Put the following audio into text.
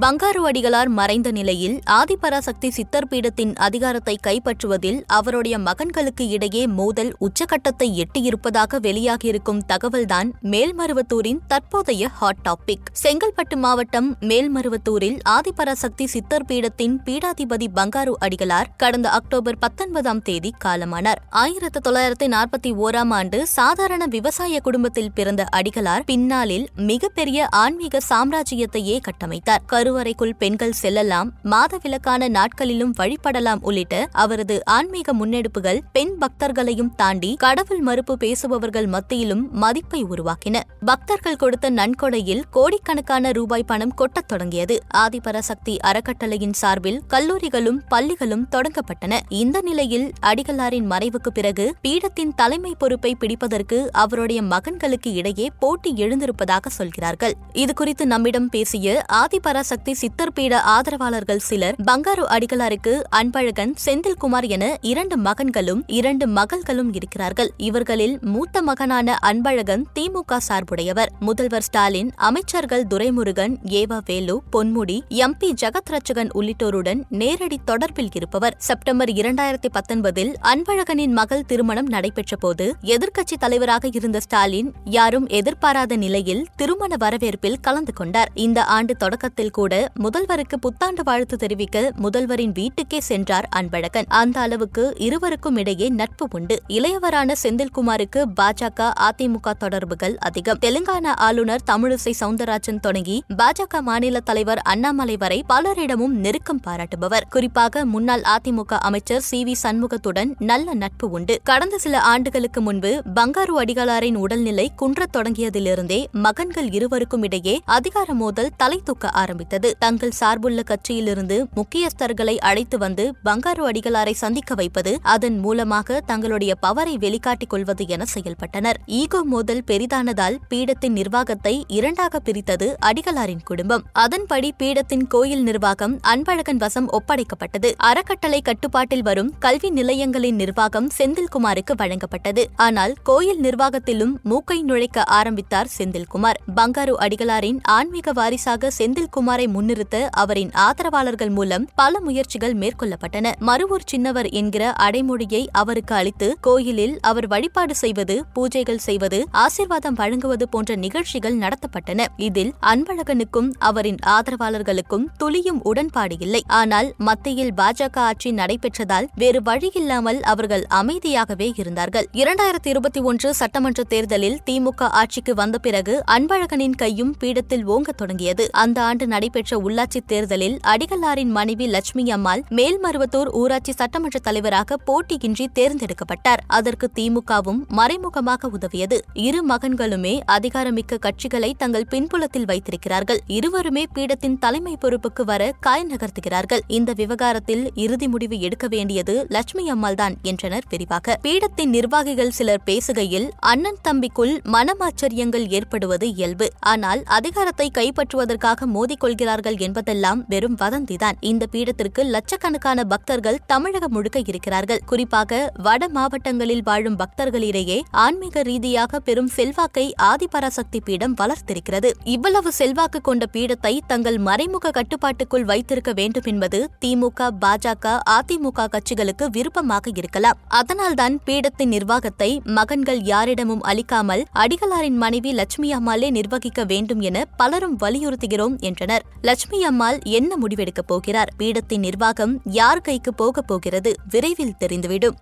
Bangaru Adigalar மறைந்த நிலையில் ஆதிபராசக்தி சித்தர் பீடத்தின் அதிகாரத்தை கைப்பற்றுவதில் அவருடைய மகன்களுக்கு இடையே மோதல் உச்சகட்டத்தை எட்டியிருப்பதாக வெளியாகியிருக்கும் தகவல்தான் மேல்மருவத்தூரின் தற்போதைய ஹாட் டாபிக் செங்கல்பட்டு மாவட்டம் மேல்மருவத்தூரில் ஆதிபராசக்தி சித்தர் பீடத்தின் பீடாதிபதி பங்காரு அடிகளார் கடந்த அக்டோபர் பத்தொன்பதாம் தேதி காலமானார். ஆயிரத்து தொள்ளாயிரத்தி நாற்பத்தி ஓராம் ஆண்டு சாதாரண விவசாய குடும்பத்தில் பிறந்த அடிகளார் பின்னாளில் மிகப்பெரிய ஆன்மீக சாம்ராஜ்யத்தையே கட்டமைத்தார். கருவறைக்குள் பெண்கள் செல்லலாம் மாதவிலக்கான நாட்களிலும் வழிபடலாம் உள்ளிட்ட அவரது ஆன்மீக முன்னெடுப்புகள் பெண் பக்தர்களையும் தாண்டி கடவுள் மறுப்பு பேசுபவர்கள் மத்தியிலும் மதிப்பை உருவாக்கின. பக்தர்கள் கொடுத்த நன்கொடையில் கோடிக்கணக்கான ரூபாய் பணம் கொட்டத் தொடங்கியது. ஆதிபரசக்தி அறக்கட்டளையின் சார்பில் கல்லூரிகளும் பள்ளிகளும் தொடங்கப்பட்டன. இந்த நிலையில் அடிகளாரின் மறைவுக்கு பிறகு பீடத்தின் தலைமை பொறுப்பை பிடிப்பதற்கு அவருடைய மகன்களுக்கு இடையே போட்டி எழுந்திருப்பதாக சொல்கிறார்கள். இதுகுறித்து நம்மிடம் பேசிய ஆதிபராசக்தி சக்தி சித்தர்பீட ஆதரவாளர்கள் சிலர் பங்காரு அடிகளாருக்கு அன்பழகன் செந்தில்குமார் என இரண்டு மகன்களும் இரண்டு மகள்களும் இருக்கிறார்கள். இவர்களில் மூத்த மகனான அன்பழகன் திமுக சார்புடையவர். முதல்வர் ஸ்டாலின் அமைச்சர்கள் துரைமுருகன் ஏவா வேலு பொன்முடி எம் பி ஜெகத் ரட்சகன் உள்ளிட்டோருடன் நேரடி தொடர்பில் இருப்பவர். செப்டம்பர் இரண்டாயிரத்தி பத்தொன்பதில் அன்பழகனின் மகள் திருமணம் நடைபெற்ற போது எதிர்க்கட்சி தலைவராக இருந்த ஸ்டாலின் யாரும் எதிர்பாராத நிலையில் திருமண வரவேற்பில் கலந்து கொண்டார். இந்த ஆண்டு தொடக்கத்தில் கூட முதல்வருக்கு புத்தாண்டு வாழ்த்து தெரிவிக்க முதல்வரின் வீட்டுக்கே சென்றார் அன்பழகன். அந்த அளவுக்கு இருவருக்கும் இடையே நட்பு உண்டு. இளையவரான செந்தில்குமாருக்கு பாஜக அதிமுக தொடர்புகள் அதிகம். தெலுங்கானா ஆளுநர் தமிழிசை சவுந்தரராஜன் தொடங்கி பாஜக மாநில தலைவர் அண்ணாமலை வரை பலரிடமும் நெருக்கம் பாராட்டுபவர். குறிப்பாக முன்னாள் அதிமுக அமைச்சர் சி வி சண்முகத்துடன் நல்ல நட்பு உண்டு. கடந்த சில ஆண்டுகளுக்கு முன்பு பங்காரு அடிகளாரின் உடல்நிலை குன்றத் தொடங்கியதிலிருந்தே மகன்கள் இருவருக்கும் இடையே அதிகார மோதல் தலை தூக்க ஆரம்பித்தது. தங்கள் சார்புள்ள கட்சியிலிருந்து முக்கியஸ்தர்களை அழைத்து வந்து பங்காரு அடிகளாரை சந்திக்க வைப்பது அதன் மூலமாக தங்களுடைய பவரை வெளிக்காட்டிக் கொள்வது என செயல்பட்டனர். ஈகோ மோதல் பெரிதானதால் பீடத்தின் நிர்வாகத்தை இரண்டாக பிரித்தது அடிகளாரின் குடும்பம். அதன்படி பீடத்தின் கோயில் நிர்வாகம் அன்பழகன் வசம் ஒப்படைக்கப்பட்டது. அறக்கட்டளை கட்டுப்பாட்டில் வரும் கல்வி நிலையங்களின் நிர்வாகம் செந்தில்குமாருக்கு வழங்கப்பட்டது. ஆனால் கோயில் நிர்வாகத்திலும் மூக்கை நுழைக்க ஆரம்பித்தார் செந்தில்குமார். பங்காரு அடிகளாரின் ஆன்மீக வாரிசாக செந்தில்குமாரை முன்னிறுத்த அவரின் ஆதரவாளர்கள் மூலம் பல முயற்சிகள் மேற்கொள்ளப்பட்டன. மறுவூர் சின்னவர் என்கிற அடைமொழியை அவருக்கு அளித்து கோயிலில் அவர் வழிபாடு செய்வது பூஜைகள் செய்வது ஆசிர்வாதம் வழங்குவது போன்ற நிகழ்ச்சிகள் நடத்தப்பட்டன. இதில் அன்பழகனுக்கும் அவரின் ஆதரவாளர்களுக்கும் துளியும் உடன்பாடு இல்லை ஆனால் மத்தியில் பாஜக ஆட்சி நடைபெற்றதால் வேறு வழியில்லாமல் அவர்கள் அமைதியாகவே இருந்தார்கள். இரண்டாயிரத்தி இருபத்தி ஒன்று சட்டமன்ற தேர்தலில் திமுக ஆட்சிக்கு வந்த பிறகு அன்பழகனின் கையும் பீடத்தில் ஓங்கத் தொடங்கியது. அந்த ஆண்டு நடைபெற்ற உள்ளாட்சி தேர்தலில் அடிகளாரின் மனைவி லட்சுமி அம்மாள் மேல்மருவத்தூர் ஊராட்சி சட்டமன்ற தலைவராக போட்டியின்றி தேர்ந்தெடுக்கப்பட்டார். அதற்கு திமுகவும் மறைமுகமாக உதவியது. இரு மகன்களுமே அதிகாரமிக்க கட்சிகளை தங்கள் பின்புலத்தில் வைத்திருக்கிறார்கள். இருவருமே பீடத்தின் தலைமை பொறுப்புக்கு வர காய் நகர்த்துகிறார்கள். இந்த விவகாரத்தில் இறுதி முடிவு எடுக்க வேண்டியது லட்சுமி அம்மாள் தான் என்றனர் விரிவாக. பீடத்தின் நிர்வாகிகள் சிலர் பேசுகையில் அண்ணன் தம்பிக்குள் மனமாச்சரியங்கள் ஏற்படுவது இயல்பு. ஆனால் அதிகாரத்தை கைப்பற்றுவதற்காக மோதிக்கொள்கிற இருக்கிறார்கள் என்பதெல்லாம் வெறும் வதந்திதான். இந்த பீடத்திற்கு லட்சக்கணக்கான பக்தர்கள் தமிழகம் முழுக்க இருக்கிறார்கள். குறிப்பாக வட மாவட்டங்களில் வாழும் பக்தர்களிடையே ஆன்மீக ரீதியாக பெரும் செல்வாக்கை ஆதிபராசக்தி பீடம் வளர்த்திருக்கிறது. இவ்வளவு செல்வாக்கு கொண்ட பீடத்தை தங்கள் மறைமுக கட்டுப்பாட்டுக்குள் வைத்திருக்க வேண்டும் என்பது திமுக பாஜக அதிமுக கட்சிகளுக்கு விருப்பமாக இருக்கலாம். அதனால்தான் பீடத்தின் நிர்வாகத்தை மகன்கள் யாரிடமும் அளிக்காமல் அடிகளாரின் மனைவி லட்சுமி அம்மாளே நிர்வகிக்க வேண்டும் என பலரும் வலியுறுத்துகிறோம் என்றனர். லட்சுமி அம்மாள் என்ன முடிவெடுக்கப் போகிறார்? பீடத்தின் நிர்வாகம் யார் கைக்கு போகப் போகிறது? விரைவில் தெரிந்துவிடும்.